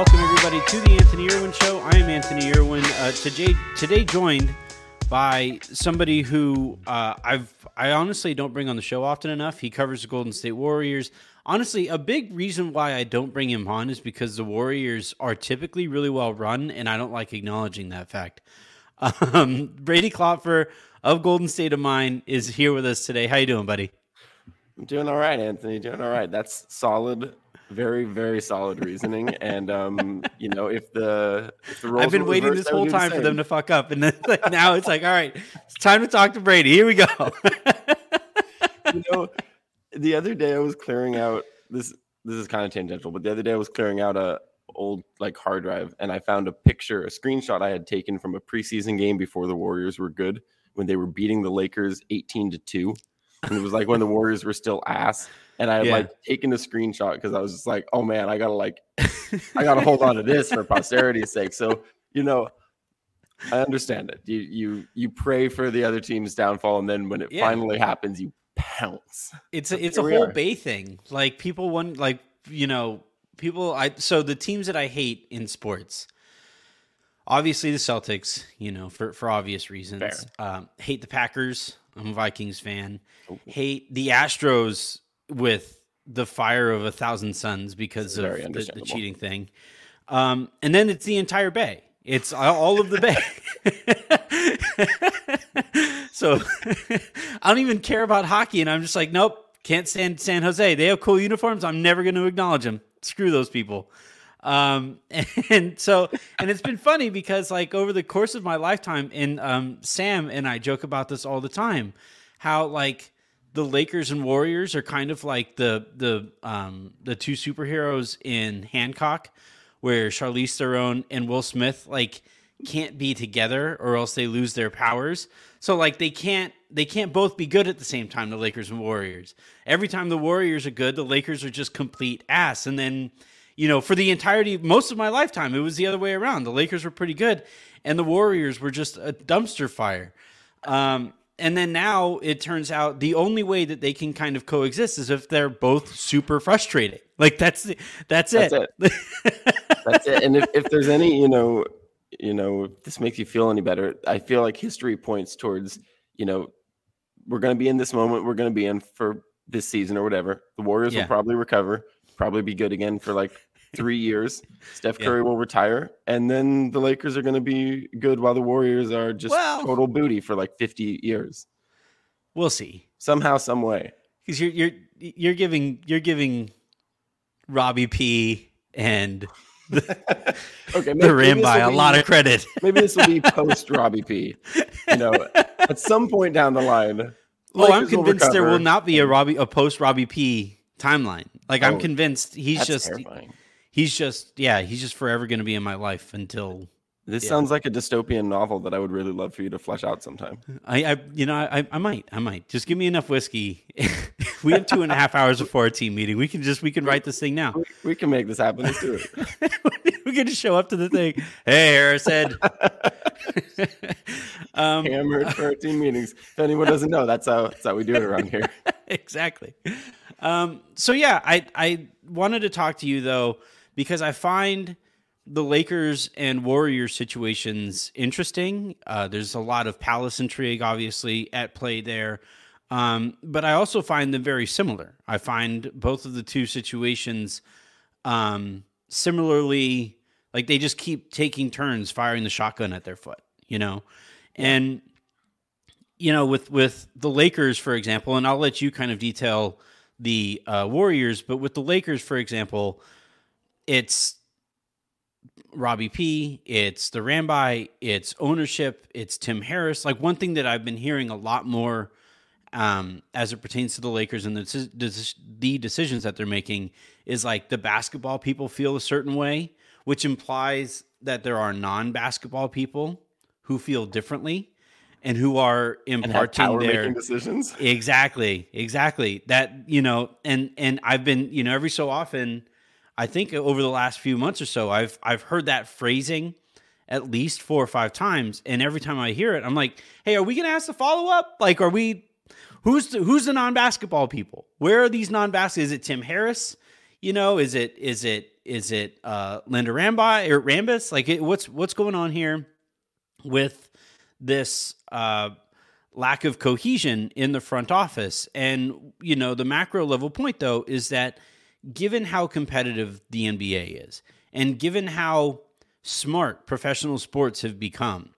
Welcome everybody to the Anthony Irwin Show. I am Anthony Irwin. Uh, today, today joined by somebody who uh, I've I honestly don't bring on the show often enough. He covers the Golden State Warriors. Honestly, a big reason why I don't bring him on is because the Warriors are typically really well run, and I don't like acknowledging that fact. Um, Brady Klopfer of Golden State of Mind is here with us today. How you doing, buddy? I'm doing all right, Anthony. Doing all right. That's solid. Very, very solid reasoning. and um, you know, if the if the I've been waiting reversed, this whole do the time for them to fuck up, and then like now it's like, all right, it's time to talk to Brady. Here we go. you know, the other day I was clearing out this. This is kind of tangential, but the other day I was clearing out a old like hard drive, and I found a picture, a screenshot I had taken from a preseason game before the Warriors were good, when they were beating the Lakers eighteen to two, and it was like when the Warriors were still ass. And I had Yeah. like taken a screenshot because I was just like, oh man, I gotta like, I gotta hold on to this for posterity's sake. So you know, I understand it. You you you pray for the other team's downfall, and then when it Yeah. finally happens, you pounce. it's a, it's a Here whole are. Bay thing. Like people want, like you know, people. I so the teams that I hate in sports. Obviously, the Celtics. You know, for for obvious reasons. Um, hate the Packers. I'm a Vikings fan. Hate the Astros with the fire of a thousand suns because of the, the cheating thing. Um, and then it's the entire Bay. It's all- of the Bay. so I don't even care about hockey, and I'm just like, nope, can't stand San Jose. They have cool uniforms. I'm never going to acknowledge them. Screw those people. Um, and so, and it's been funny because like over the course of my lifetime, and um, Sam and I joke about this all the time, how like the Lakers and Warriors are kind of like the the um, the two superheroes in Hancock, where Charlize Theron and Will Smith like can't be together or else they lose their powers. So like they can't they can't both be good at the same time. The Lakers and Warriors. Every time the Warriors are good, the Lakers are just complete ass. And then you know for the entirety most of my lifetime, it was the other way around. The Lakers were pretty good, and the Warriors were just a dumpster fire. Um, and then now it turns out the only way that they can kind of coexist is if they're both super frustrated. Like that's the, that's it. That's That's it. And if, if there's any, you know, you know, if this makes you feel any better, I feel like history points towards, you know, we're going to be in this moment we're going to be in for this season or whatever. The Warriors Yeah. will probably recover, probably be good again for like three years. Steph Yeah. Curry will retire, and then the Lakers are going to be good while the Warriors are just Well- total booty for like 50 years. we'll see. Somehow, some way. because you're you're you're giving you're giving Robbie P and the, Okay, the Ramby a lot of credit. Maybe this will be post Robbie P. You know, at some point down the line. Oh, I'm Lakers will convinced there will not be a Robbie a post Robbie P timeline. Like I'm Oh, convinced he's just terrifying. He's just yeah he's just forever going to be in my life until This Yeah. sounds like a dystopian novel that I would really love for you to flesh out sometime. I, I you know I I might I might just give me enough whiskey. we have two and a half hours before our team meeting. We can just we can write this thing now. We, we can make this happen. Let's do it. we can just show up to the thing. Hey, Harris said. um, Hammered for our team meetings. If anyone doesn't know, that's how that's how we do it around here. exactly. Um, so yeah, I I wanted to talk to you though because I find the Lakers and Warriors situations interesting. Uh, there's a lot of palace intrigue, obviously, at play there. Um, but I also find them very similar. I find both of the two situations um, similarly like they just keep taking turns firing the shotgun at their foot, you know, and you know with with the Lakers, for example, and I'll let you kind of detail the uh, Warriors, but with the Lakers, for example, it's Robbie P, it's the Ramby, it's ownership, it's Tim Harris. Like one thing that I've been hearing a lot more um, as it pertains to the Lakers and the, the decisions that they're making is like the basketball people feel a certain way, which implies that there are non basketball people who feel differently and who are imparting their decisions. Exactly, exactly. That you know, and and I've been you know every so often, I think over the last few months or so, I've I've heard that phrasing at least four or five times, and every time I hear it, I'm like, hey, are we gonna ask the follow up? Like, are we? Who's the, who's the non basketball people? Where are these non basketball? Is it Tim Harris? You know, is it is it is it uh, Linda Rambi or Rambis? Like, it, what's what's going on here with this? Uh, lack of cohesion in the front office. And, you know, the macro level point, though, is that given how competitive the NBA is, and given how smart professional sports have become,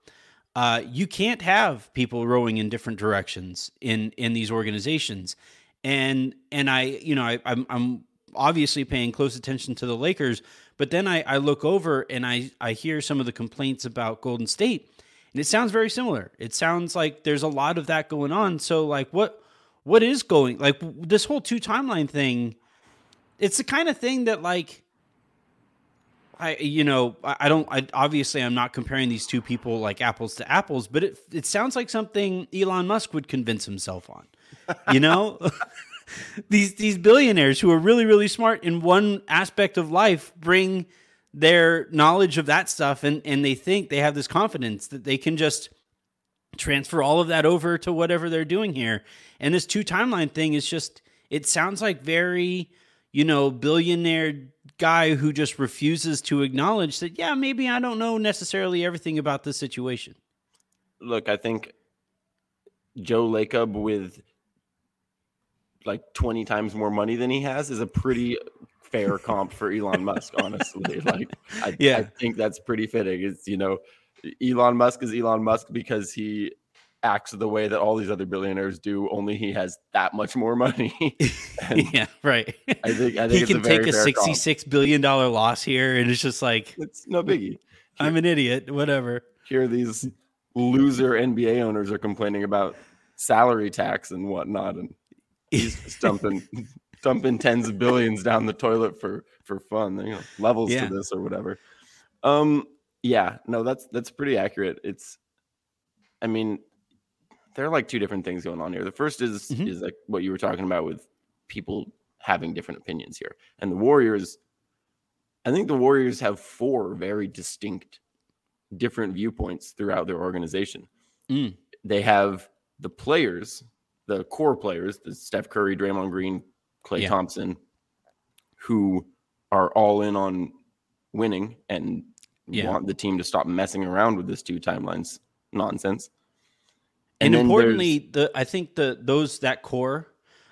uh, you can't have people rowing in different directions in in these organizations. And and I, you know, I, I'm I'm obviously paying close attention to the Lakers, but then I, I look over and I I hear some of the complaints about Golden State and it sounds very similar. It sounds like there's a lot of that going on. So like what what is going like this whole two timeline thing it's the kind of thing that like I you know I, don't I obviously I'm not comparing these two people like apples to apples but it it sounds like something Elon Musk would convince himself on you know? These these billionaires who are really really smart in one aspect of life bring their knowledge of that stuff and and they think they have this confidence that they can just transfer all of that over to whatever they're doing here. And this two timeline thing is just it sounds like very you know billionaire guy who just refuses to acknowledge that yeah maybe i don't know necessarily everything about this situation Look, I think Joe Lacob with like 20 times more money than he has is a pretty fair comp for Elon Musk, honestly. Like I, Yeah. I think that's pretty fitting. It's you know, Elon Musk is Elon Musk because he acts the way that all these other billionaires do, only he has that much more money. yeah right I think I think he can a take a. 66 billion dollar loss here and it's just like It's no biggie. i'm an idiot whatever Here these loser NBA owners are complaining about salary tax and whatnot, and he's just dumping dumping tens of billions down the toilet for for fun. You know, levels Yeah. to this or whatever. Um, yeah, no, that's that's pretty accurate. It's, I mean, there are like two different things going on here. The first is Mhm. is like what you were talking about with people having different opinions here, and the Warriors. I think the Warriors have four very distinct, different viewpoints throughout their organization. Mm. They have the players, the core players, the Steph Curry, Draymond Green, Klay Yeah. Thompson, who are all in on winning and Yeah. want the team to stop messing around with this two timelines nonsense. And, there's- importantly the i think the those that core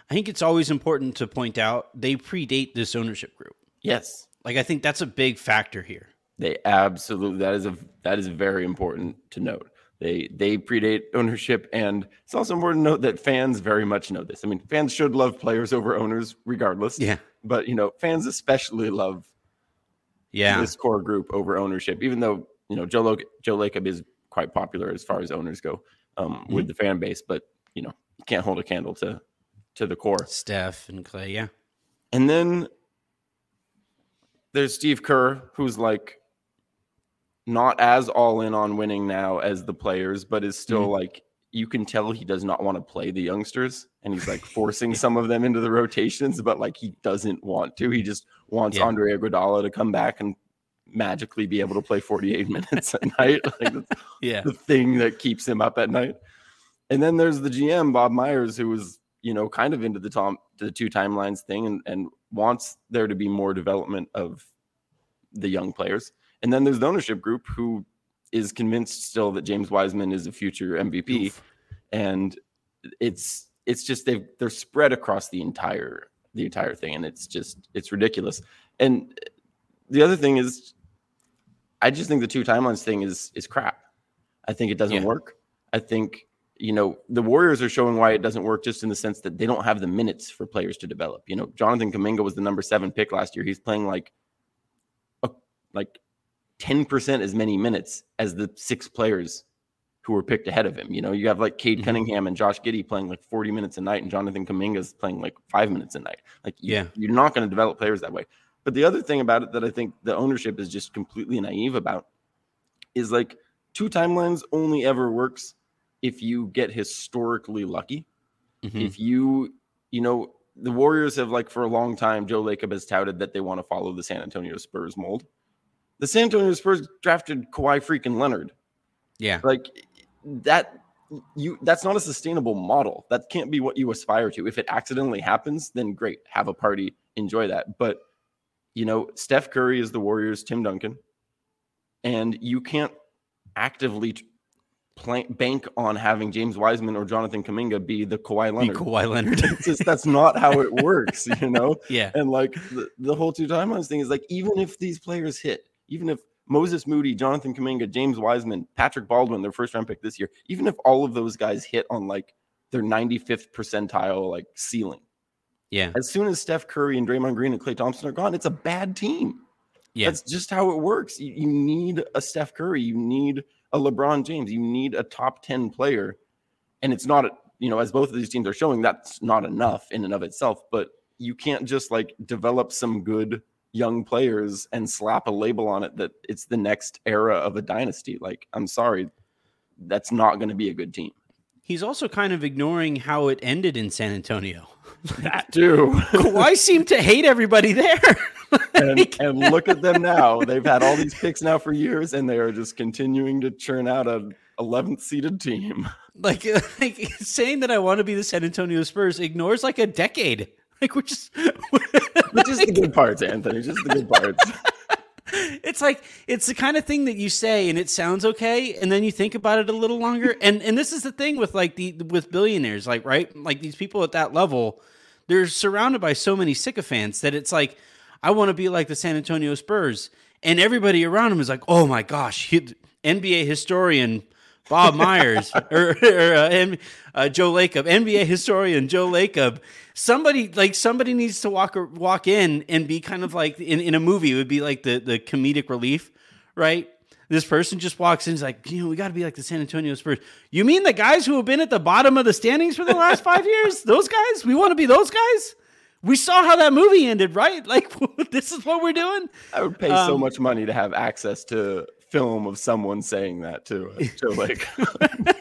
i think it's always important to point out they predate this ownership group yes, like i think that's a big factor here They absolutely that is a that is very important to note. They they predate ownership, and it's also important to note that fans very much know this. I mean, fans should love players over owners, regardless. yeah But you know, fans especially love yeah this core group over ownership. Even though you know Joe Lo- Joe Lacob is quite popular as far as owners go um, Mm-hmm. with the fan base, but you know you can't hold a candle to to the core. steph and clay yeah And then there's Steve Kerr, who's like not as all in on winning now as the players, but is still Mm-hmm. like you can tell he does not want to play the youngsters and he's like forcing some of them into the rotations, but like he doesn't want to. He just wants Yeah. Andre Iguodala to come back and magically be able to play 48 minutes at night. Like that's yeah the thing that keeps him up at night. And then there's the GM Bob Myers, who was you know kind of into the tom the two timelines thing and and wants there to be more development of the young players. And then there's the ownership group who is convinced still that James Wiseman is a future MVP, Oof. and it's it's just they they're spread across the entire the entire thing, and it's just it's ridiculous. And the other thing is, I just think the two timelines thing is is crap. I think it doesn't Yeah. work. I think you know the Warriors are showing why it doesn't work, just in the sense that they don't have the minutes for players to develop. You know, Jonathan Kuminga was the number seven pick last year. He's playing like a, like ten percent as many minutes as the six players who were picked ahead of him. You know, you have like Cade Mhm. Cunningham and Josh Giddey playing like 40 minutes a night, and Jonathan Kuminga's playing like five minutes a night. Like, Yeah. you're not going to develop players that way. But the other thing about it that I think the ownership is just completely naive about is like two timelines only ever works if you get historically lucky. Mhm. If you, you know, the Warriors have like for a long time, Joe Lacob has touted that they want to follow the San Antonio Spurs mold. The San Antonio Spurs drafted Kawhi freaking Leonard. Yeah. Like that you that's not a sustainable model. That can't be what you aspire to. If it accidentally happens, then great. Have a party, enjoy that. But you know, Steph Curry is the Warriors Tim Duncan. And you can't actively play, bank on having James Wiseman or Jonathan Kuminga be the Kawhi Be Leonard. Kawhi Leonard. Just that's not how it works, you know? yeah. And like the, the whole two timelines thing is like, even if these players hit, even if Moses Moody, Jonathan Kuminga, James Wiseman, Patrick Baldwin, their first round pick this year, even if all of those guys hit on like their 95th percentile like ceiling, Yeah. as soon as Steph Curry and Draymond Green and Klay Thompson are gone, it's a bad team. Yeah. That's just how it works. You, you need a Steph Curry, you need a LeBron James, you need a top 10 player. And it's not, you know, as both of these teams are showing, that's not enough in and of itself. But you can't just like develop some good young players and slap a label on it that it's the next era of a dynasty. Like, I'm sorry, that's not going to be a good team. He's also kind of ignoring how it ended in San Antonio. That too. Kawhi seemed to hate everybody there. and, and look at them now. They've had all these picks now for years, and they are just continuing to churn out a 11th seeded team. like, like saying that I want to be the San Antonio Spurs ignores like a decade. Like we're just But just the good parts, Anthony. Just the good parts. It's like it's the kind of thing that you say and it sounds okay and then you think about it a little longer. And and this is the thing with like the with billionaires like right? Like these people at that level they're surrounded by so many sycophants that it's like i want to be like the san antonio spurs and everybody around him is like oh my gosh he, nba historian Bob Myers or, or uh, uh, Joe Lacob, NBA historian Joe Lacob. Somebody like somebody needs to walk walk in and be kind of like in, in a movie. It would be like the the comedic relief, right? This person just walks in, is like, you know, we got to be like the San Antonio Spurs. You mean the guys who have been at the bottom of the standings for the last five years? Those guys? We want to be those guys? We saw how that movie ended, right? Like, this is what we're doing. I would pay so Um, much money to have access to film of someone saying that to uh, Joe Lake.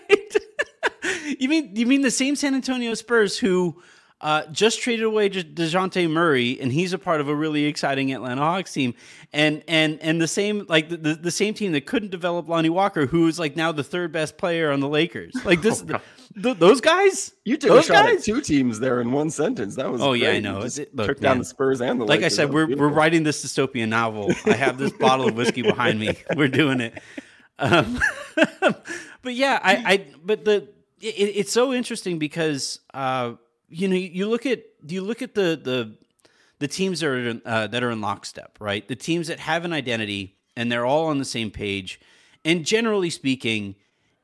you mean you mean the same San Antonio Spurs who uh, just traded away De- Dejounte Murray, and he's a part of a really exciting Atlanta Hawks team, and and and the same like the, the, the same team that couldn't develop Lonnie Walker, who is like now the third best player on the Lakers. Like this, th- those guys. You took those guys? two teams there in one sentence. That was Oh, yeah, I know. You just It- look, took down man. the Spurs and the like I said, we're we're writing this dystopian novel. I have this bottle of whiskey behind me. We're doing it. Um, but yeah, I, I but the it, it's so interesting because uh, you know you look at you look at the the the teams that are in, uh, that are in lockstep, right? The teams that have an identity and they're all on the same page. And generally speaking,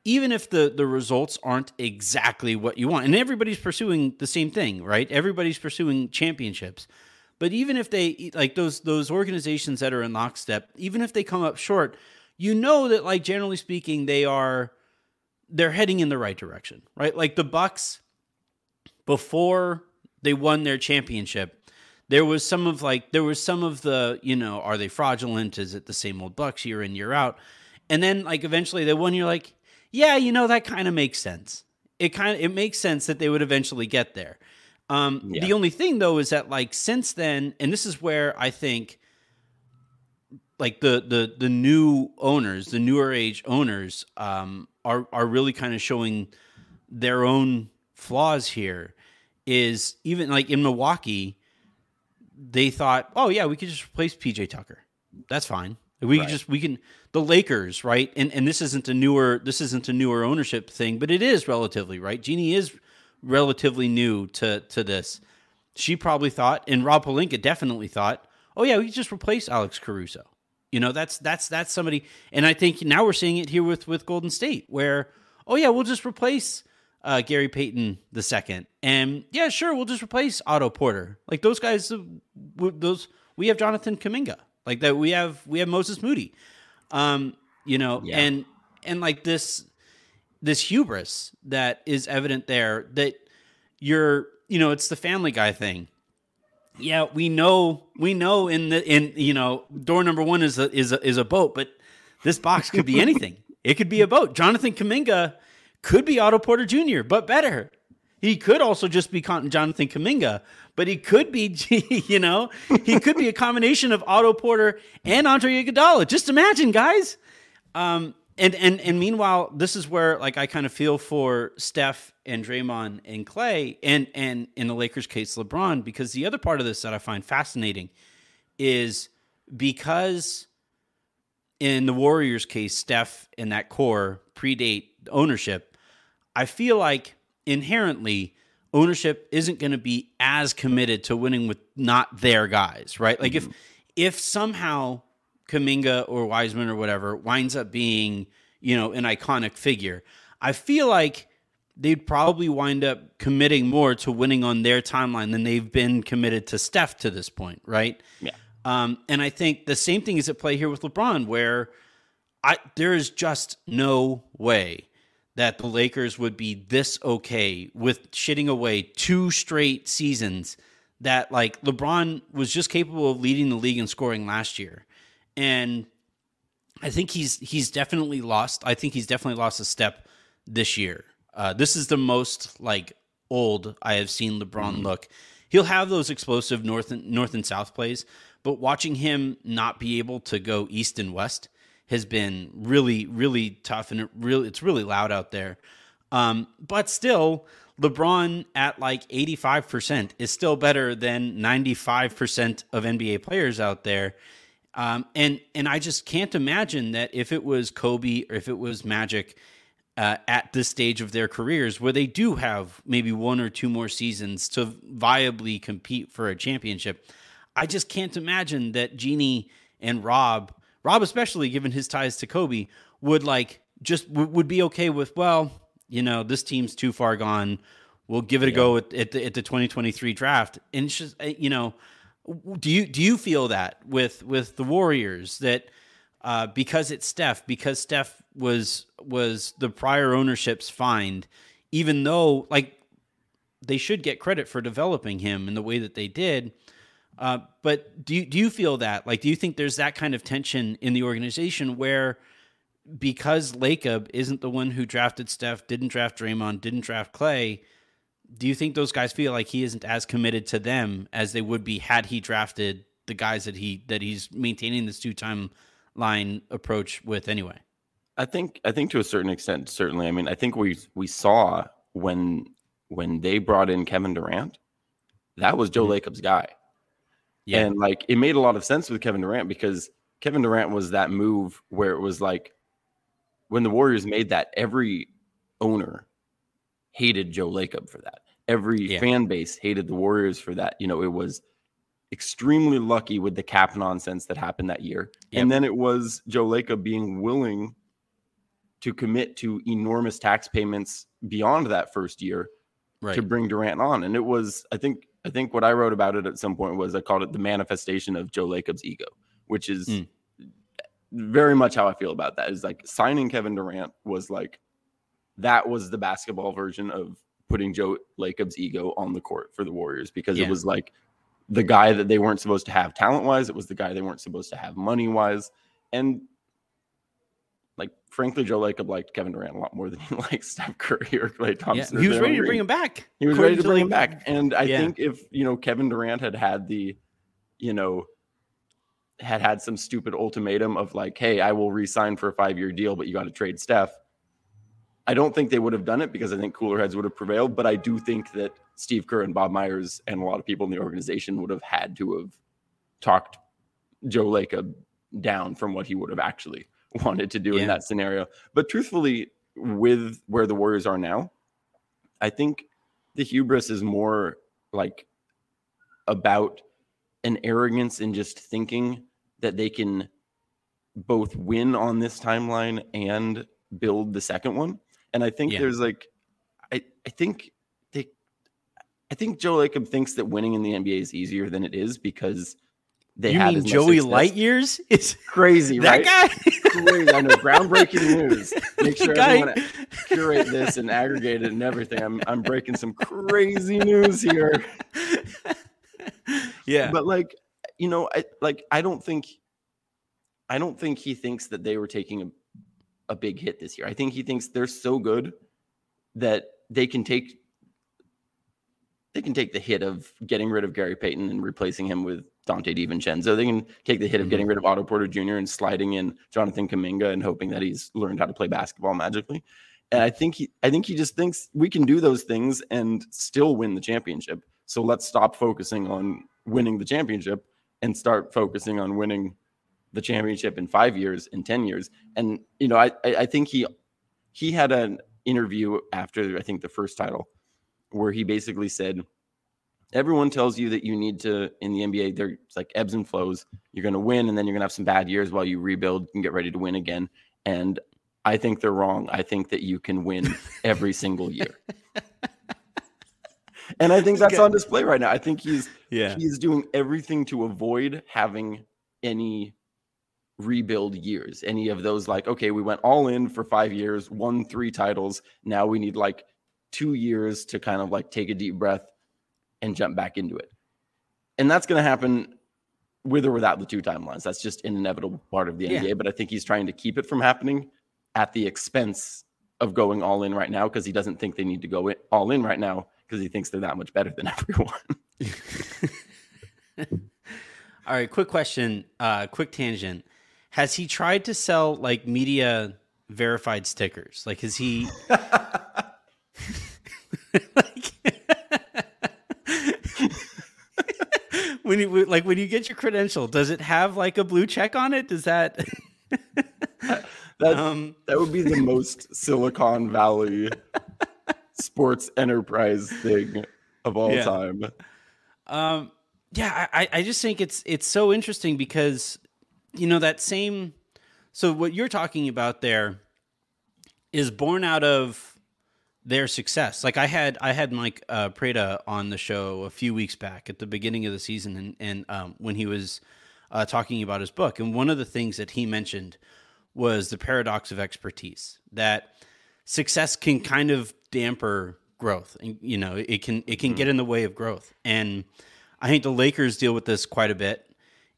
even if the the results aren't exactly what you want, and everybody's pursuing the same thing, right? Everybody's pursuing championships. But even if they like those those organizations that are in lockstep, even if they come up short, you know that like generally speaking, they are they're heading in the right direction, right? Like the Bucks before they won their championship, there was some of like there was some of the you know are they fraudulent? Is it the same old Bucks year in year out? And then like eventually they won. You're like, yeah, you know that kind of makes sense. It kind of it makes sense that they would eventually get there. Um, Yeah. The only thing though is that like since then, and this is where I think like the the the new owners, the newer age owners, um, are are really kind of showing their own flaws here. Is even like in Milwaukee, they thought, oh yeah, we could just replace PJ Tucker. That's fine. We Right. just we can the Lakers, right? And and this isn't a newer this isn't a newer ownership thing, but it is relatively right. Jeanie is relatively new to to this. She probably thought, and Rob Pelinka definitely thought, oh yeah, we could just replace Alex Caruso. You know, that's that's that's somebody, and I think now we're seeing it here with with Golden State, where oh yeah, we'll just replace uh, Gary Payton the second, and yeah, sure, we'll just replace Otto Porter. Like those guys, uh, those we have Jonathan Kuminga, like that we have we have Moses Moody, um, you know, Yeah. and and like this this hubris that is evident there that you're you know it's the Family Guy thing yeah, we know we know in the in you know door number one is a is a is a boat, but this box could be anything. It could be a boat. Jonathan Kuminga could be Otto Porter Jr., but better. He could also just be Jonathan Kuminga, but he could be, you know, he could be a combination of Otto Porter and Andre Iguodala. Just imagine, guys. Um, and and and meanwhile, this is where like I kind of feel for Steph and Draymond and Klay, and and in the Lakers' case, LeBron, because the other part of this that I find fascinating is because in the Warriors' case, Steph and that core predate ownership. I feel like inherently ownership isn't going to be as committed to winning with not their guys, right? Like mm-hmm. if if somehow Kuminga or Wiseman or whatever winds up being, you know, an iconic figure, I feel like they'd probably wind up committing more to winning on their timeline than they've been committed to Steph to this point, right? Yeah. Um, and I think the same thing is at play here with LeBron, where I there is just no way that the Lakers would be this okay with shitting away two straight seasons that like LeBron was just capable of leading the league in scoring last year. And I think he's he's definitely lost. I think he's definitely lost a step this year. Uh, this is the most like old I have seen LeBron mm-hmm. look. He'll have those explosive north and north and south plays, but watching him not be able to go east and west has been really, really tough, and it really it's really loud out there. Um, but still, LeBron at like 85% is still better than 95% of NBA players out there. Um, and and I just can't imagine that if it was Kobe or if it was Magic uh, at this stage of their careers, where they do have maybe one or two more seasons to viably compete for a championship, I just can't imagine that Jeanie and Rob Rob, especially given his ties to Kobe, would like just w- would be okay with well, you know, this team's too far gone. We'll give it a yeah. go at, at, the, at the 2023 draft. And it's just uh, you know, do you do you feel that with with the Warriors that uh, because it's Steph, because Steph was was the prior ownership's find, even though like they should get credit for developing him in the way that they did uh, but do you, do you feel that? Like, do you think there's that kind of tension in the organization where because Lacob isn't the one who drafted Steph, didn't draft Draymond, didn't draft Klay, do you think those guys feel like he isn't as committed to them as they would be had he drafted the guys that he that he's maintaining this two time line approach with anyway? I think I think to a certain extent, certainly. I mean, I think we we saw when when they brought in Kevin Durant, that was Joe mm-hmm. Lacob's guy. Yeah. And like it made a lot of sense with Kevin Durant because Kevin Durant was that move where it was like when the Warriors made that, every owner hated Joe Lacob for that. Every yeah. fan base hated the Warriors for that. You know, it was extremely lucky with the cap nonsense that happened that year. Yep. And then it was Joe Lacob being willing to commit to enormous tax payments beyond that first year right. to bring Durant on. And it was, I think, I think what I wrote about it at some point was I called it the manifestation of Joe Lacob's ego, which is mm. very much how I feel about that. Is like signing Kevin Durant was like that was the basketball version of putting Joe Lacob's ego on the court for the Warriors because yeah. it was like the guy that they weren't supposed to have talent wise. It was the guy they weren't supposed to have money wise. And like frankly, Joe Lacob liked Kevin Durant a lot more than he liked Steph Curry or Klay Thompson. Yeah, he was ready to bring him back. He was ready to bring him back. And I yeah. think if you know Kevin Durant had had the, you know, had had some stupid ultimatum of like, hey, I will resign for a five year deal, but you got to trade Steph. I don't think they would have done it because I think cooler heads would have prevailed. But I do think that Steve Kerr and Bob Myers and a lot of people in the organization would have had to have talked Joe Lacob down from what he would have actually wanted to do yeah. in that scenario. But truthfully, with where the Warriors are now, I think the hubris is more like about an arrogance in just thinking that they can both win on this timeline and build the second one. And I think yeah. there's like, I, I think they, I think Joe Lacob thinks that winning in the NBA is easier than it is because they you mean Joey Light years? It's crazy, that right? guy. crazy. I know groundbreaking news. Make sure guy... everyone curate this and aggregate it and everything. I'm I'm breaking some crazy news here. Yeah, but like you know, I like I don't think I don't think he thinks that they were taking a a big hit this year. I think he thinks they're so good that they can take they can take the hit of getting rid of Gary Payton and replacing him with Donte DiVincenzo. They can take the hit of Mm-hmm. getting rid of Otto Porter Jr. and sliding in Jonathan Kuminga and hoping that he's learned how to play basketball magically. And I think he I think he just thinks we can do those things and still win the championship. So let's stop focusing on winning the championship and start focusing on winning the championship in five years, in 10 years. And, you know, I, I I think he he had an interview after I think the first title where he basically said, everyone tells you that you need to in the NBA, there's like ebbs and flows. You're gonna win and then you're gonna have some bad years while you rebuild and get ready to win again. And I think they're wrong. I think that you can win every single year. and I think that's on display right now. I think he's Yeah. he's doing everything to avoid having any rebuild years any of those like okay we went all in for five years won three titles now we need like two years to kind of like take a deep breath and jump back into it and that's going to happen with or without the two timelines that's just an inevitable part of the Yeah. nba but i think he's trying to keep it from happening at the expense of going all in right now because he doesn't think they need to go in, all in right now because he thinks they're that much better than everyone All right, quick question, uh, quick tangent. Has he tried to sell like media verified stickers? Like, has he? like, when you like when you get your credential, does it have like a blue check on it? Does that? Um, that would be the most Silicon Valley sports enterprise thing of all Yeah. time. Um, yeah, I, I just think it's it's so interesting because you know that same. So what you're talking about there is born out of their success. Like I had I had Mike uh, Prada on the show a few weeks back at the beginning of the season, and and um, when he was uh, talking about his book, and one of the things that he mentioned was the paradox of expertise that success can kind of damper growth and you know it can it can get in the way of growth. And i think the lakers deal with this quite a bit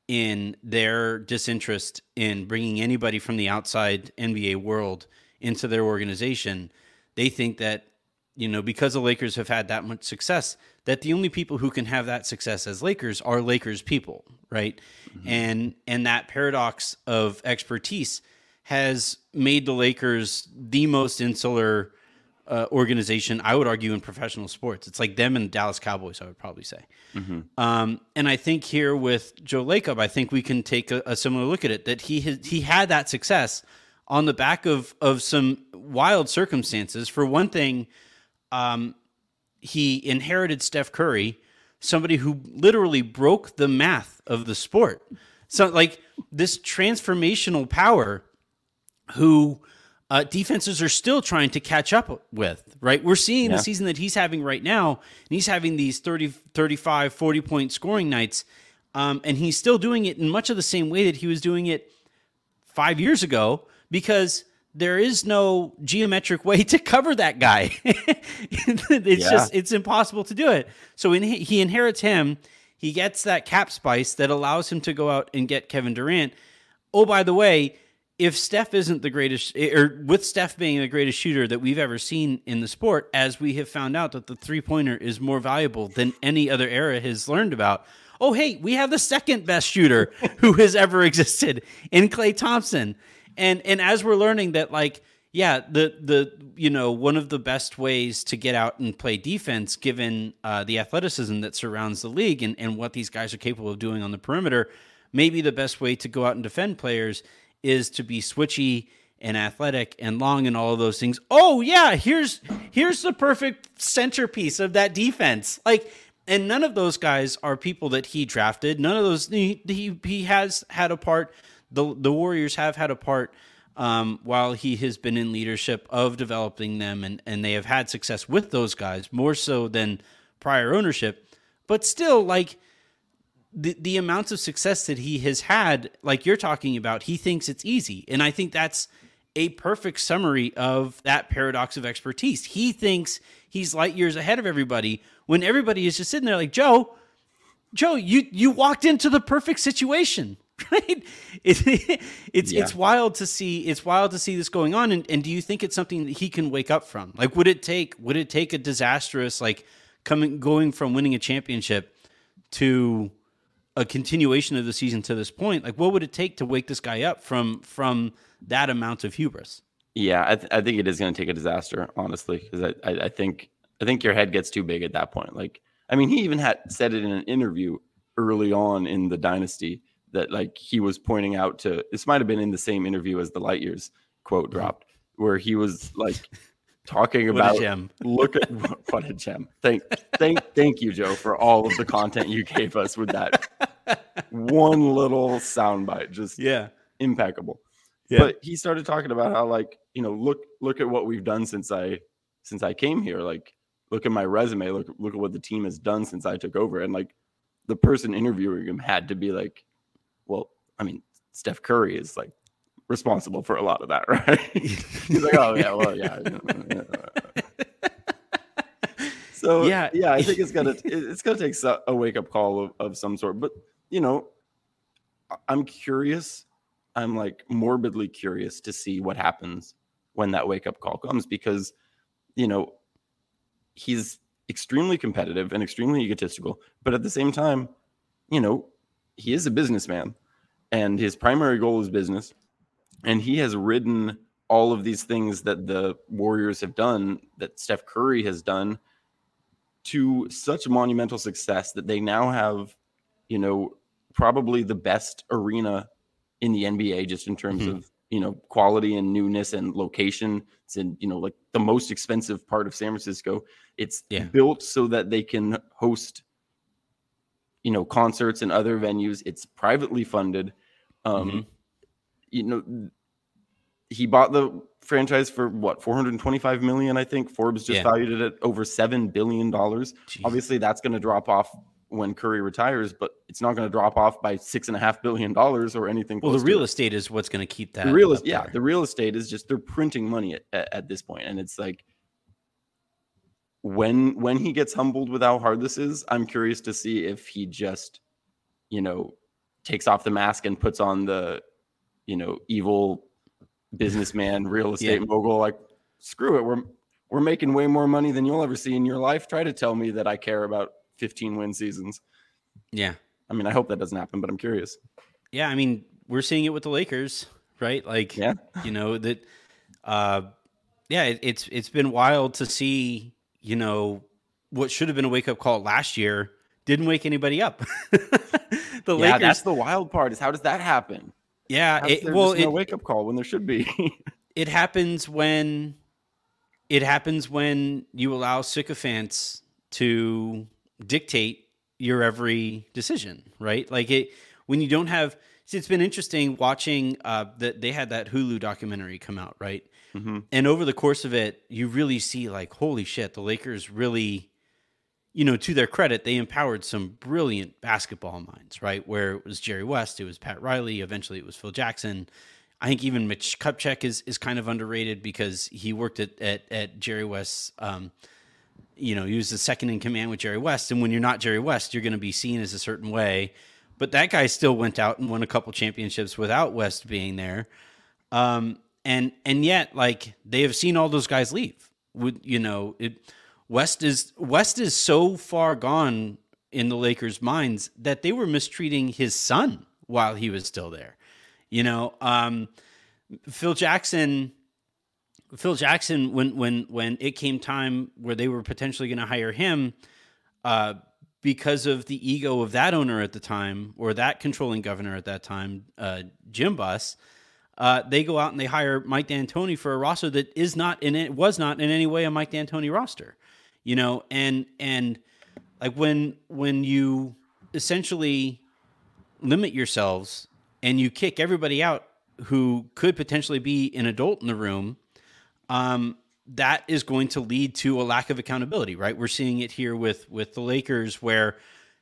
in their disinterest in bringing anybody from the outside nba world into their organization they think that you know because the lakers have had that much success that the only people who can have that success as lakers are lakers people right and and that paradox of expertise has made the Lakers the most insular uh, organization, I would argue, in professional sports. It's like them and the Dallas Cowboys, I would probably say. Um, and I think here with Joe Lacob, I think we can take a, a similar look at it that he has, he had that success on the back of of some wild circumstances. For one thing, um, he inherited Steph Curry, somebody who literally broke the math of the sport. So, like this transformational power who uh, defenses are still trying to catch up with, right? We're seeing Yeah. the season that he's having right now, and he's having these 30, 35, 40 point scoring nights, um, and he's still doing it in much of the same way that he was doing it five years ago because there is no geometric way to cover that guy. it's Yeah. just it's impossible to do it. So in, he inherits him. He gets that cap spice that allows him to go out and get Kevin Durant. Oh, by the way, if Steph isn't the greatest, eh, or with Steph being the greatest shooter that we've ever seen in the sport, as we have found out that the three pointer is more valuable than any other era has learned about. Oh, hey, we have the second best shooter who has ever existed in Klay Thompson. And and as we're learning that, like, yeah, the the you know one of the best ways to get out and play defense, given uh, the athleticism that surrounds the league and and what these guys are capable of doing on the perimeter, maybe the best way to go out and defend players is to be switchy and athletic and long and all of those things. Oh yeah, here's here's the perfect centerpiece of that defense. Like and none of those guys are people that he drafted. None of those he he, he has had a part the the Warriors have had a part um, while he has been in leadership of developing them and and they have had success with those guys more so than prior ownership. But still like the the amounts of success that he has had, like you're talking about, he thinks it's easy, and I think that's a perfect summary of that paradox of expertise. He thinks he's light years ahead of everybody when everybody is just sitting there like Joe. Joe, you you walked into the perfect situation. right? It, it's Yeah. it's wild to see. It's wild to see this going on. And, and do you think it's something that he can wake up from? Like, would it take would it take a disastrous like coming going from winning a championship to a continuation of the season to this point? Like, what would it take to wake this guy up from from that amount of hubris? Yeah, I, th- I think it is going to take a disaster, honestly, because I, I, I think I think your head gets too big at that point. Like, I mean, he even had said it in an interview early on in the dynasty that like he was pointing out to this might have been in the same interview as the light years quote dropped, where he was like talking about look at what a gem. Thank thank thank you, Joe, for all of the content you gave us with that one little soundbite. Just Yeah, impeccable. Yeah. But he started talking about how like, you know, look look at what we've done since I since I came here. Like look at my resume, look look at what the team has done since I took over. And like the person interviewing him had to be like, well, I mean, Steph Curry is like responsible for a lot of that, right? He's like, oh yeah, well, yeah. So Yeah. yeah, I think it's gonna it's gonna take a wake up call of, of some sort. But you know, I'm curious. I'm like morbidly curious to see what happens when that wake up call comes because you know he's extremely competitive and extremely egotistical, but at the same time, you know, he is a businessman and his primary goal is business. And he has ridden all of these things that the Warriors have done, that Steph Curry has done to such monumental success that they now have, you know, probably the best arena in the NBA just in terms Mhm. of, you know, quality and newness and location. It's in, you know, like the most expensive part of San Francisco. It's Yeah. built so that they can host, you know, concerts and other venues. It's privately funded. Um, Mhm. you know, he bought the franchise for what 425 million, I think. Forbes just Yeah. valued it at over seven billion dollars. Obviously, that's going to drop off when Curry retires, but it's not going to drop off by six and a half billion dollars or anything. Well, the real it. estate is what's going to keep that. the real, yeah, there. the real estate is just they're printing money at, at this point, and it's like when when he gets humbled with how hard this is, I'm curious to see if he just, you know, takes off the mask and puts on the, you know, evil businessman, real estate Yeah. mogul. Like, screw it, we're we're making way more money than you'll ever see in your life. Try to tell me that I care about 15 win seasons. yeah. I mean, I hope that doesn't happen, but I'm curious. Yeah, I mean, we're seeing it with the Lakers, right? Like, Yeah. you know that. Uh, yeah, it, it's it's been wild to see. You know what should have been a wake up call last year didn't wake anybody up. the yeah, Lakers, that's the wild part. Is how does that happen? yeah. It, well, just no wake up call when there should be. it happens when it happens when you allow sycophants to dictate your every decision, right? Like it when you don't have. See, it's been interesting watching uh, that they had that Hulu documentary come out, right? Mhm. And over the course of it, you really see like, holy shit, the Lakers really, you know, to their credit, they empowered some brilliant basketball minds, right? Where it was Jerry West, it was Pat Riley, eventually it was Phil Jackson. I think even Mitch Kupchak is is kind of underrated because he worked at at, at Jerry West's. Um, you know, he was the second in command with Jerry West, and when you're not Jerry West, you're going to be seen as a certain way. But that guy still went out and won a couple championships without West being there. Um, and and yet, like they have seen all those guys leave. Would you know? It, West is West is so far gone in the Lakers' minds that they were mistreating his son while he was still there. You know, um, Phil Jackson. Phil Jackson, when when when it came time where they were potentially going to hire him, uh, because of the ego of that owner at the time or that controlling governor at that time, uh, Jim Buss, uh, they go out and they hire Mike D'Antoni for a roster that is not in it was not in any way a Mike D'Antoni roster, you know, and and like when when you essentially limit yourselves and you kick everybody out who could potentially be an adult in the room, um, that is going to lead to a lack of accountability, right? We're seeing it here with with the Lakers, where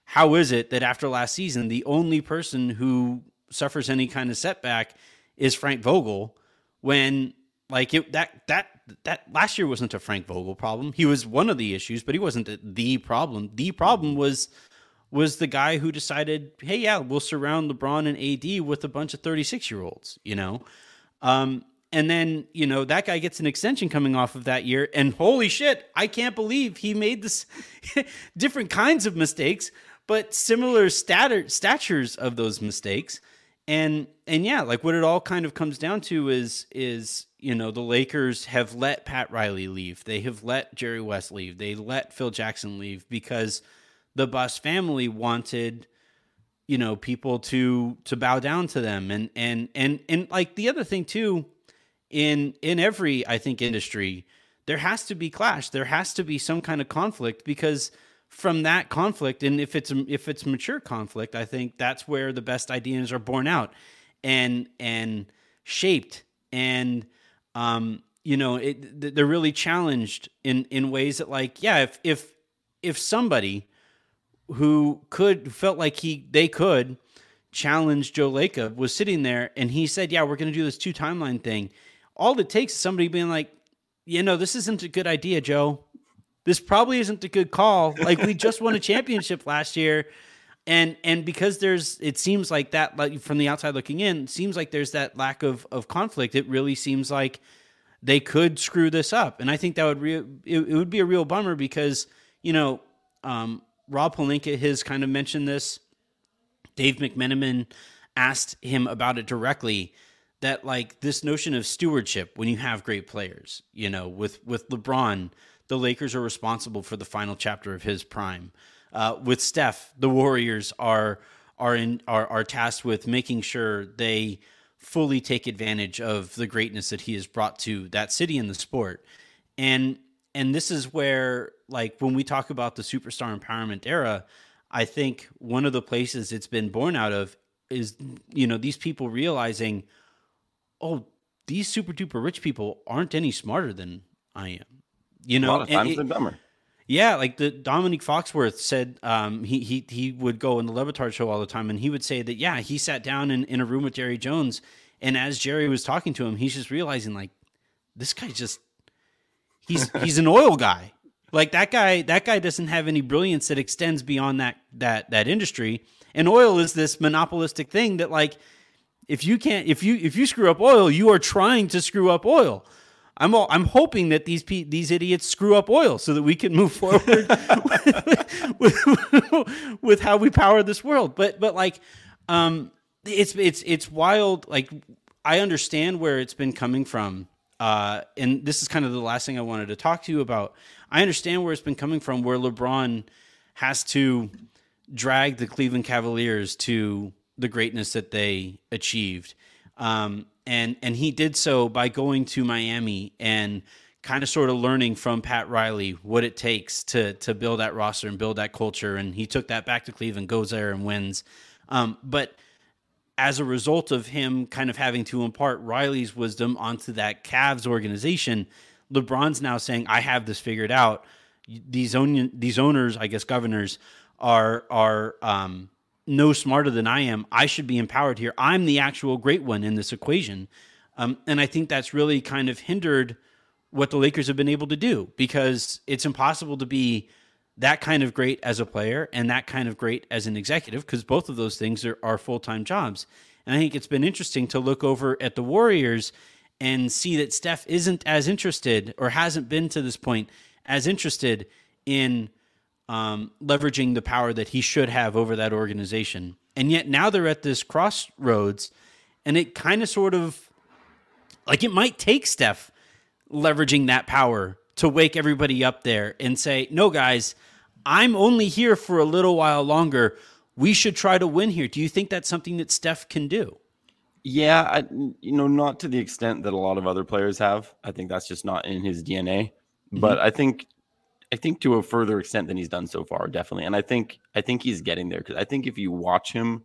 how is it that after last season, the only person who suffers any kind of setback is Frank Vogel, when like it, that that that last year wasn't a Frank Vogel problem. He was one of the issues, but he wasn't the, problem. The problem was was the guy who decided, hey, yeah, we'll surround LeBron and AD with a bunch of 36 year olds, you know? Um, and then, you know, that guy gets an extension coming off of that year. And holy shit, I can't believe he made this different kinds of mistakes, but similar statter, statures of those mistakes. And and yeah, like what it all kind of comes down to is is you know the Lakers have let Pat Riley leave, they have let Jerry West leave, they let Phil Jackson leave because the Buss family wanted you know people to to bow down to them. And and and and like the other thing too in in every I think industry there has to be clash. There has to be some kind of conflict because from that conflict and if it's if it's mature conflict I think that's where the best ideas are born out and and shaped and um you know it they're really challenged in in ways that like yeah if if if somebody who could felt like he they could challenge Joe Lacob was sitting there and he said, "Yeah, we're going to do this two timeline thing." all it takes is somebody being like, you know, this isn't a good idea, Joe. This probably isn't a good call. Like we just won a championship last year. And and because there's it seems like that like from the outside looking in, seems like there's that lack of of conflict. It really seems like they could screw this up. And I think that would re- it, it would be a real bummer because, you know, um, Rob Pelinka has kind of mentioned this. Dave McMenamin asked him about it directly that like this notion of stewardship when you have great players, you know, with with LeBron, the Lakers are responsible for the final chapter of his prime. Uh, with Steph, the Warriors are are in are are tasked with making sure they fully take advantage of the greatness that he has brought to that city and the sport. And and this is where like when we talk about the superstar empowerment era, I think one of the places it's been born out of is you know these people realizing oh, these super duper rich people aren't any smarter than I am. You know, a lot of times it, they're dumber. Yeah, like the Dominique Foxworth said, um, he he he would go in the Le Batard show all the time, and he would say that yeah, he sat down in, in a room with Jerry Jones, and as Jerry was talking to him, he's just realizing like this guy just he's he's an oil guy. Like that guy, that guy doesn't have any brilliance that extends beyond that that that industry. And oil is this monopolistic thing that like if you can't if you if you screw up oil, you are trying to screw up oil. I'm all, I'm hoping that these these idiots screw up oil so that we can move forward with, with, with, how we power this world. But but like um it's it's it's wild like I understand where it's been coming from. Uh, and this is kind of the last thing I wanted to talk to you about. I understand where it's been coming from, where LeBron has to drag the Cleveland Cavaliers to the greatness that they achieved. Um, and and he did so by going to Miami and kind of sort of learning from Pat Riley what it takes to to build that roster and build that culture. And he took that back to Cleveland, goes there and wins. Um, but as a result of him kind of having to impart Riley's wisdom onto that Cavs organization, LeBron's now saying, "I have this figured out." These own these owners, I guess, governors are are um, no smarter than I am. I should be empowered here. I'm the actual great one in this equation. Um, and I think that's really kind of hindered what the Lakers have been able to do because it's impossible to be that kind of great as a player and that kind of great as an executive because both of those things are, are full time jobs. And I think it's been interesting to look over at the Warriors and see that Steph isn't as interested or hasn't been to this point as interested in um, leveraging the power that he should have over that organization. And yet now they're at this crossroads, and it kind of sort of like it might take Steph leveraging that power to wake everybody up there and say, no, guys, I'm only here for a little while longer. We should try to win here. Do you think that's something that Steph can do? Yeah, I, you know, not to the extent that a lot of other players have. I think that's just not in his DNA. Mm-hmm. But I think I think to a further extent than he's done so far, definitely. And I think I think he's getting there because I think if you watch him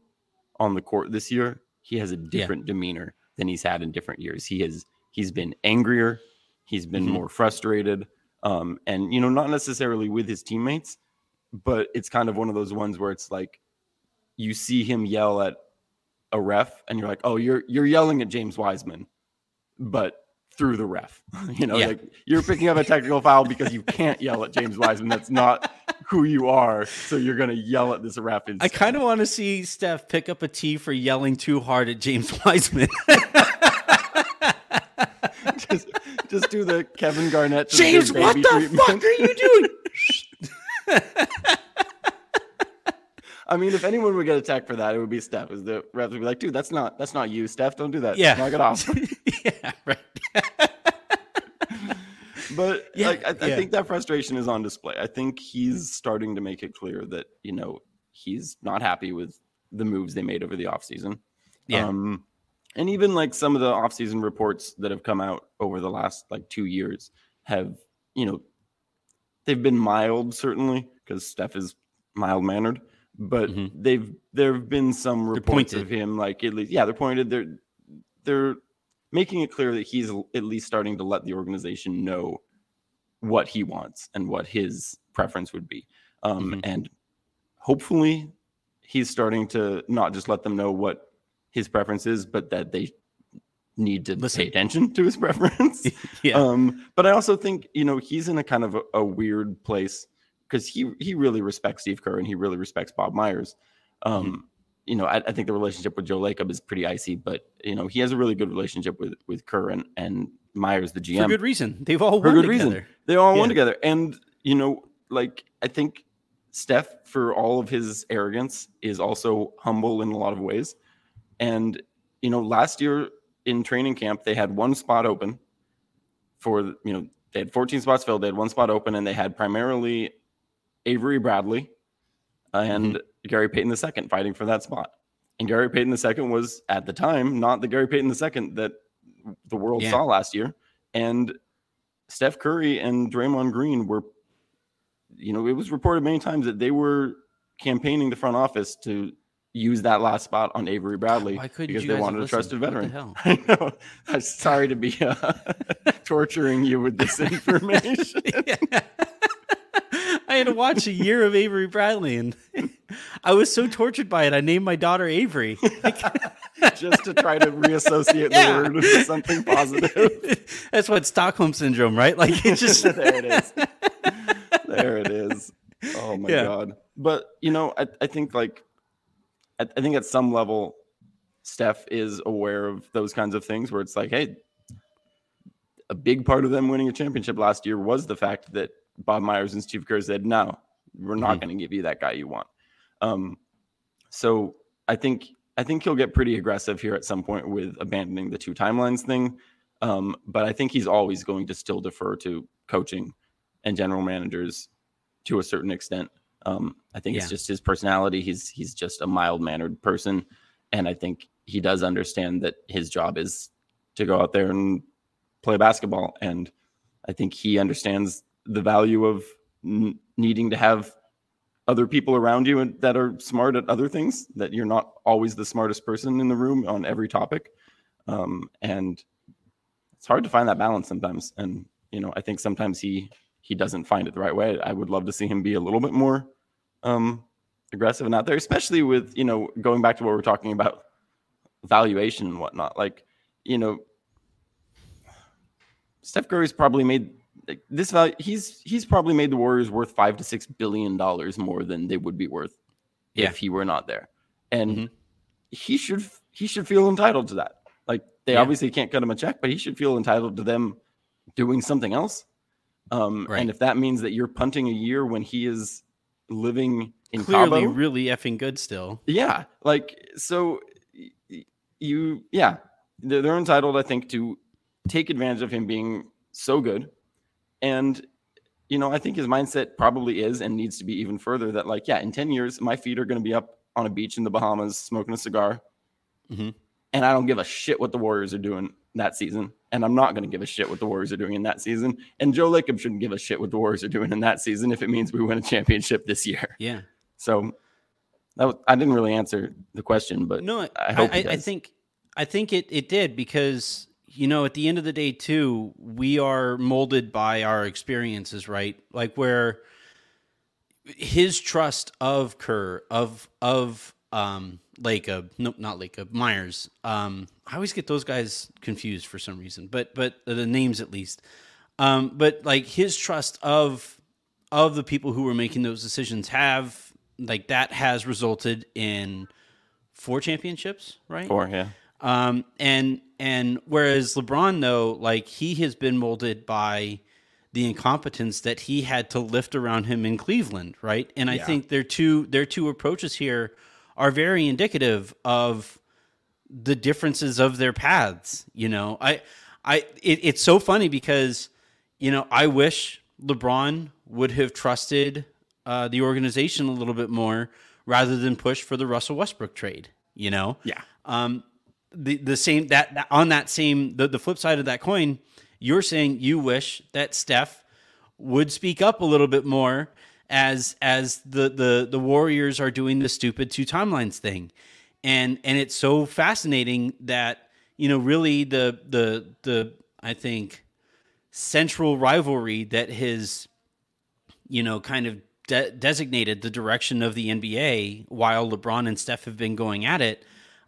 on the court this year, he has a different yeah. demeanor than he's had in different years. He has he's been angrier, he's been mm-hmm. more frustrated, um, and you know, not necessarily with his teammates, but it's kind of one of those ones where it's like you see him yell at a ref, and you're like, oh, you're you're yelling at James Wiseman, but through the ref. you know, yeah. like you're picking up a technical foul because you can't yell at James Wiseman. That's not who you are, so you're gonna yell at this ref. I kind of want to see Steph pick up a T for yelling too hard at James Wiseman. just, just do the Kevin Garnett. to the James, what the treatment. fuck are you doing? I mean, if anyone would get attacked for that, it would be Steph. Is the refs would be like, dude, that's not that's not you, Steph. Don't do that. Yeah. knock it off. yeah, right. But Yeah, like, I, I think that frustration is on display. I think he's starting to make it clear that you know he's not happy with the moves they made over the offseason. Yeah. Um, and even like some of the offseason reports that have come out over the last like two years have, you know, they've been mild certainly because Steph is mild mannered, but Mhm. they've there have been some reports of him like at least yeah they're pointed they're they're making it clear that he's at least starting to let the organization know what he wants and what his preference would be. Um, Mhm. And hopefully, he's starting to not just let them know what his preference is, but that they need to Listen. pay attention to his preference. Yeah. Um, but I also think you know he's in a kind of a, a weird place because he he really respects Steve Kerr and he really respects Bob Myers. Um, Mm-hmm. You know, I, I think the relationship with Joe Lacob is pretty icy, but you know he has a really good relationship with with Kerr and, and Myers, the GM For good reason. They've all for won good together. reason. They all won together. And, you know, like I think Steph, for all of his arrogance, is also humble in a lot of ways. And, you know, last year in training camp, they had one spot open for, you know, they had 14 spots filled. They had one spot open, and they had primarily Avery Bradley and Gary Payton II fighting for that spot. And Gary Payton II was at the time not the Gary Payton II that the world Yeah. saw last year. And Steph Curry and Draymond Green were, you know, it was reported many times that they were campaigning the front office to use that last spot on Avery Bradley because they wanted a trusted veteran. What the hell? I know. I'm sorry to be uh, torturing you with this information. I had to watch a year of Avery Bradley, and I was so tortured by it. I named my daughter Avery. just to try to reassociate Yeah. the word with something positive. That's what Stockholm syndrome, right? Like it just there it is. There it is. Oh my Yeah. god. But you know, I, I think like I, I think at some level, Steph is aware of those kinds of things where it's like, hey, a big part of them winning a championship last year was the fact that Bob Myers and Steve Kerr said, no, we're not Mhm. going to give you that guy you want. Um, so I think I think he'll get pretty aggressive here at some point with abandoning the two timelines thing. Um, but I think he's always going to still defer to coaching and general managers to a certain extent. Um, I think Yeah. it's just his personality. He's he's just a mild mannered person, and I think he does understand that his job is to go out there and play basketball. And I think he understands the value of n- needing to have other people around you and that are smart at other things. That you're not always the smartest person in the room on every topic, um, and it's hard to find that balance sometimes. And you know, I think sometimes he he doesn't find it the right way. I would love to see him be a little bit more um, aggressive and out there, especially with you know going back to what we're talking about valuation and whatnot. Like you know, Steph Curry's probably made this value. He's he's probably made the Warriors worth five to six billion dollars more than they would be worth Yeah. if he were not there, and Mhm. he should he should feel entitled to that. Like they Yeah. obviously can't cut him a check, but he should feel entitled to them doing something else. Um, Right. And if that means that you're punting a year when he is living in clearly Cabo, really effing good still. yeah, like so you yeah, they're, they're entitled, I think, to take advantage of him being so good. And you know, I think his mindset probably is and needs to be even further that like, yeah, in 10 years, my feet are going to be up on a beach in the Bahamas smoking a cigar. Mhm. And I don't give a shit what the Warriors are doing that season. And I'm not going to give a shit what the Warriors are doing in that season. And Joe Lacob shouldn't give a shit what the Warriors are doing in that season if it means we win a championship this year. Yeah. So that was, I didn't really answer the question, but No, I I, hope I, I think I think it, it did because you know at the end of the day too we are molded by our experiences right like where his trust of Kerr of of um Lacob no not Lacob Myers um I always get those guys confused for some reason but but the names at least um but like his trust of of the people who were making those decisions have like that has resulted in four championships, right? Four, yeah. Um, and and whereas LeBron though, like he has been molded by the incompetence that he had to lift around him in Cleveland, right? And I Yeah. think their two their two approaches here are very indicative of the differences of their paths. You know, I I it, it's so funny because you know I wish LeBron would have trusted uh, the organization a little bit more rather than push for the Russell Westbrook trade. You know, Yeah. um, the the same that, that on that same the, the flip side of that coin, you're saying you wish that Steph would speak up a little bit more as as the the the Warriors are doing the stupid two timelines thing, and and it's so fascinating that you know really the the the I think central rivalry that has you know kind of de- designated the direction of the NBA while LeBron and Steph have been going at it.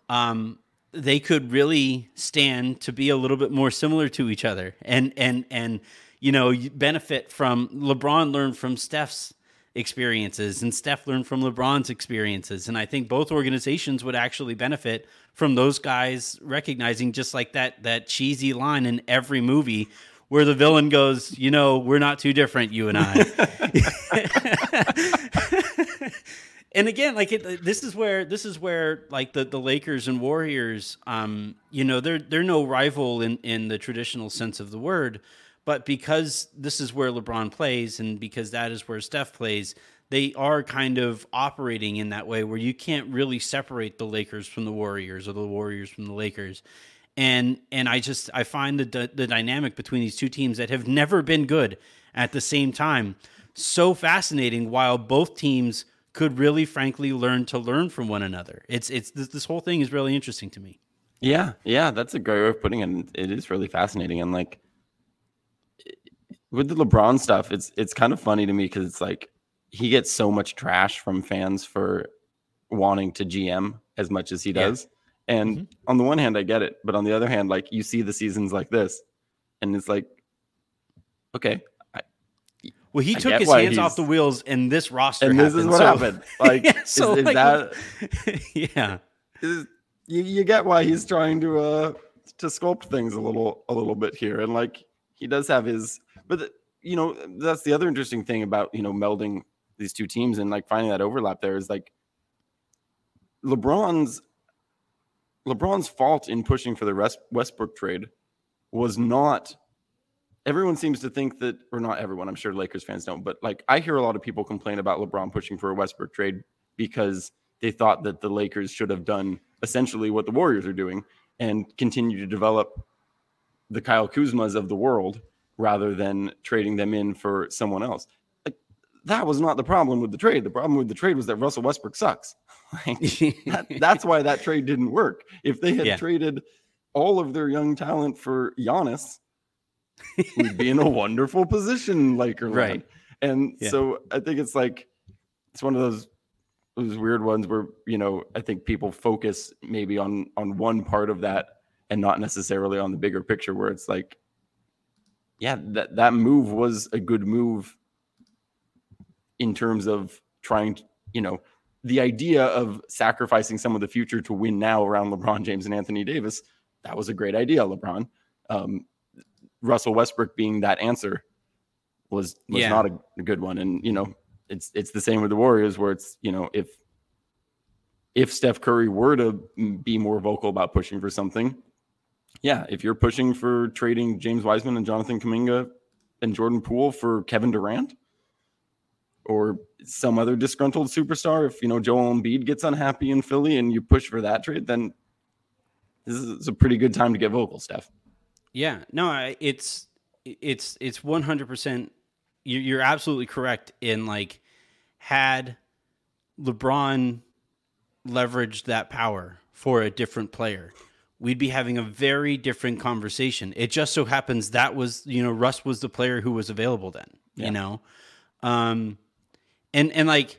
Um, they could really stand to be a little bit more similar to each other and and and you know benefit from LeBron learned from Steph's experiences and Steph learned from LeBron's experiences. And I think both organizations would actually benefit from those guys recognizing just like that that cheesy line in every movie where the villain goes you know we're not too different you and I and again like it, this is where this is where like the, the lakers and warriors um you know they're they're no rival in in the traditional sense of the word but because this is where lebron plays and because that is where steph plays they are kind of operating in that way where you can't really separate the lakers from the warriors or the warriors from the lakers. And and i just i find the, the dynamic between these two teams that have never been good at the same time so fascinating while both teams could really frankly learn to learn from one another it's it's this, this whole thing is really interesting to me Yeah, yeah, that's a great way of putting it. and It is really fascinating, and like with the LeBron stuff, it's it's kind of funny to me because it's like he gets so much trash from fans for wanting to GM as much as he Yeah. does. And mm-hmm. on the one hand, I get it, but on the other hand, like you see the seasons like this, and it's like, okay, well he I took his hands off the wheels and this roster and this is what So- happened. Like, Yeah, so, is, is like, that yeah. Is you, you get why he's trying to uh to sculpt things a little a little bit here. And like he does have his but the- you know that's the other interesting thing about you know melding these two teams and like finding that overlap there is like lebron's lebron's fault in pushing for the westbrook trade was not everyone seems to think that or not everyone i'm sure lakers fans don't but like i hear a lot of people complain about lebron pushing for a westbrook trade because they thought that the Lakers should have done essentially what the Warriors are doing and continue to develop the Kyle Kuzmas of the world rather than trading them in for someone else. Like that was not the problem with the trade. The problem with the trade was that Russell Westbrook sucks. Like, that, that's why that trade didn't work. If they had Yeah. traded all of their young talent for Giannis, we'd be in a wonderful position, Lakerland. Right. And Yeah. so I think it's like it's one of those those weird ones where you know I think people focus maybe on on one part of that and not necessarily on the bigger picture where it's like yeah that that move was a good move in terms of trying to you know the idea of sacrificing some of the future to win now around LeBron James and Anthony Davis that was a great idea LeBron um, Russell Westbrook being that answer was was Yeah. not a, a good one and you know it's it's the same with the Warriors where it's you know if if Steph Curry were to be more vocal about pushing for something, yeah, if you're pushing for trading James Wiseman and Jonathan Kuminga and Jordan Poole for Kevin Durant or some other disgruntled superstar, if you know Joel Embiid gets unhappy in Philly and you push for that trade, then this is a pretty good time to get vocal, Steph. Yeah, no, I- it's it's it's one hundred percent. You're absolutely correct. In like, had LeBron leveraged that power for a different player, we'd be having a very different conversation. It just so happens that was you know Russ was the player who was available then. Yeah. You know, um, and and like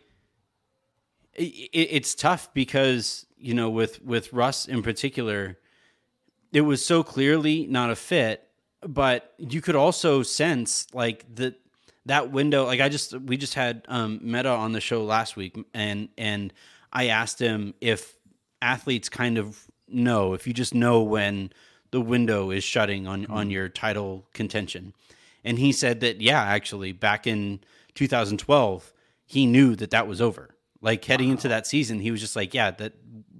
it, it's tough because you know with with Russ in particular it was so clearly not a fit but you could also sense like the that window. Like I just we just had um, Metta on the show last week, and and I asked him if athletes kind of know if you just know when the window is shutting on on your title contention, and he said that yeah, actually back in 2012 he knew that that was over. Like heading into that season, he was just like, yeah, that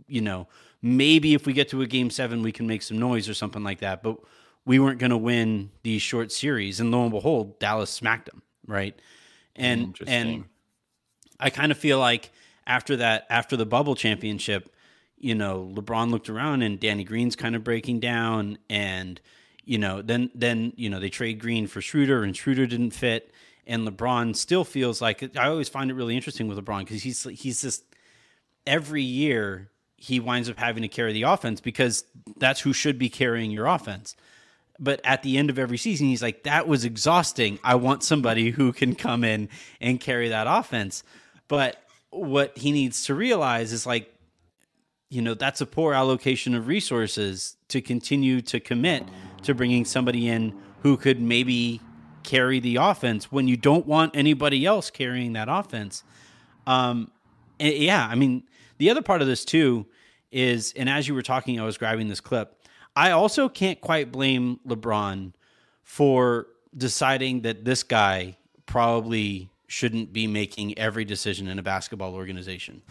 you know maybe if we get to a game seven, we can make some noise or something like that, but we weren't going to win these short series. And lo and behold, Dallas smacked them, right? And and I kind of feel like after that, after the bubble championship, you know, LeBron looked around and Danny Green's kind of breaking down, and you know, then then you know they trade Green for Schroeder, and Schroeder didn't fit, and LeBron still feels like I always find it really interesting with LeBron because he's he's just every year he winds up having to carry the offense because that's who should be carrying your offense. But at the end of every season, he's like, that was exhausting. I want somebody who can come in and carry that offense. But what he needs to realize is like, you know, that's a poor allocation of resources to continue to commit to bringing somebody in who could maybe carry the offense when you don't want anybody else carrying that offense. Um, yeah, I mean, the other part of this too is, and as you were talking, I was grabbing this clip. I also can't quite blame LeBron for deciding that this guy probably shouldn't be making every decision in a basketball organization.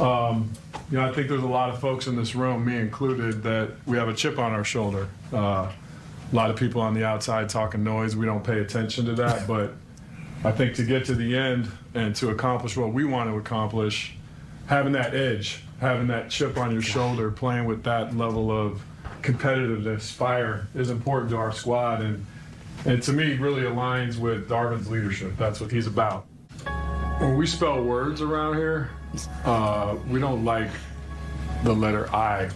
Um, you know, I think there's a lot of folks in this room, me included, that we have a chip on our shoulder. Uh, a lot of people on the outside talking noise. We don't pay attention to that, but I think to get to the end and to accomplish what we want to accomplish, having that edge, having that chip on your shoulder, playing with that level of competitiveness, fire is important to our squad, and and to me really aligns with Darvin's leadership. That's what he's about. When we spell words around here, uh, we don't like the letter I.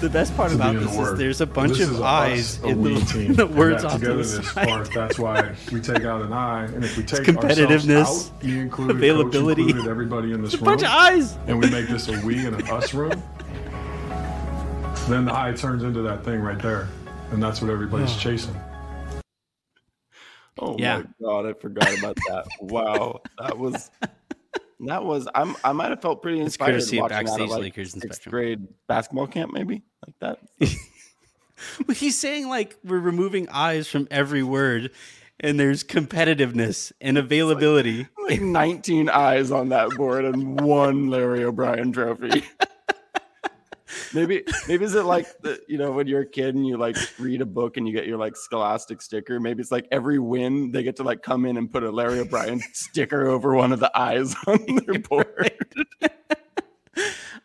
The best part about this is there's a bunch this of a eyes in the, team. the words and off that to the togetherness side. part. That's why we take out an I, and if we take competitiveness, ourselves out, me included, availability. coach included, everybody in this It's a room, bunch of eyes. and we make this a we and an us room, then the I turns into that thing right there, and that's what everybody's chasing. Oh Yeah. my god, I forgot about that. wow, that was that was. I'm I might have felt pretty It's inspired courtesy of watching that Backstage at like Lakers and sixth grade basketball camp, maybe like that. But He's saying like we're removing eyes from every word, and there's competitiveness and availability. like 19 eyes on that board and one Larry O'Brien trophy. maybe maybe is it like the you know when you're a kid and you like read a book and you get your like scholastic sticker maybe it's like every win they get to like come in and put a larry o'brien sticker over one of the eyes on their board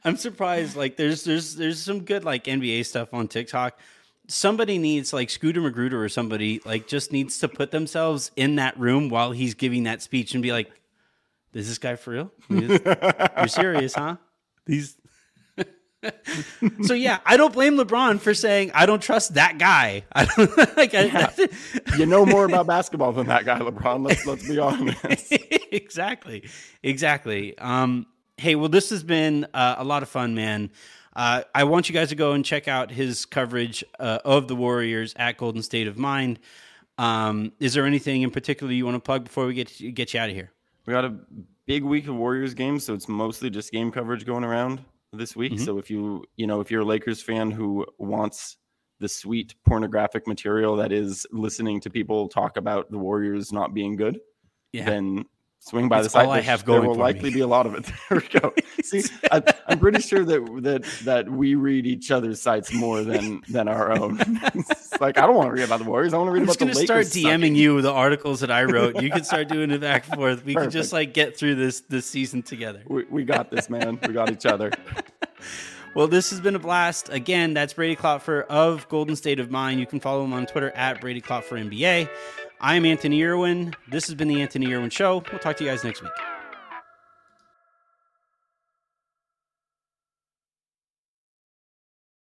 I'm surprised. Like there's there's there's some good like NBA stuff on TikTok. Somebody needs like Scooter Magruder or somebody like just needs to put themselves in that room while he's giving that speech and be like, "Is this guy for real? You're serious, huh?" These. so yeah, I don't blame LeBron for saying I don't trust that guy. I don't like. I, you know more about basketball than that guy lebron let's let's be honest exactly exactly um hey well this has been uh, a lot of fun man. Uh, i want you guys to go and check out his coverage uh, of the warriors at golden state of mind. Um, is there anything in particular you want to plug before we get get you out of here? We got a big week of warriors games so it's mostly just game coverage going around this week. So if you you know if you're a lakers fan who wants the sweet pornographic material that is listening to people talk about the warriors not being good yeah. then swing by It's the site all I There- have there going will for likely me. be a lot of it there we go see I, i'm pretty sure that that that we read each other's sites more than than our own It's like i don't want to read about the warriors i want to read I'm about just the gonna lakers start DMing sucking. you the articles that I wrote. You can start doing it back and forth. We can just like get through this this season together. we, we got this man we got each other Well, this has been a blast. Again, that's Brady Klopfer of Golden State of Mind. You can follow him on Twitter at Brady Klopfer NBA. I'm Anthony Irwin. This has been the Anthony Irwin Show. We'll talk to you guys next week.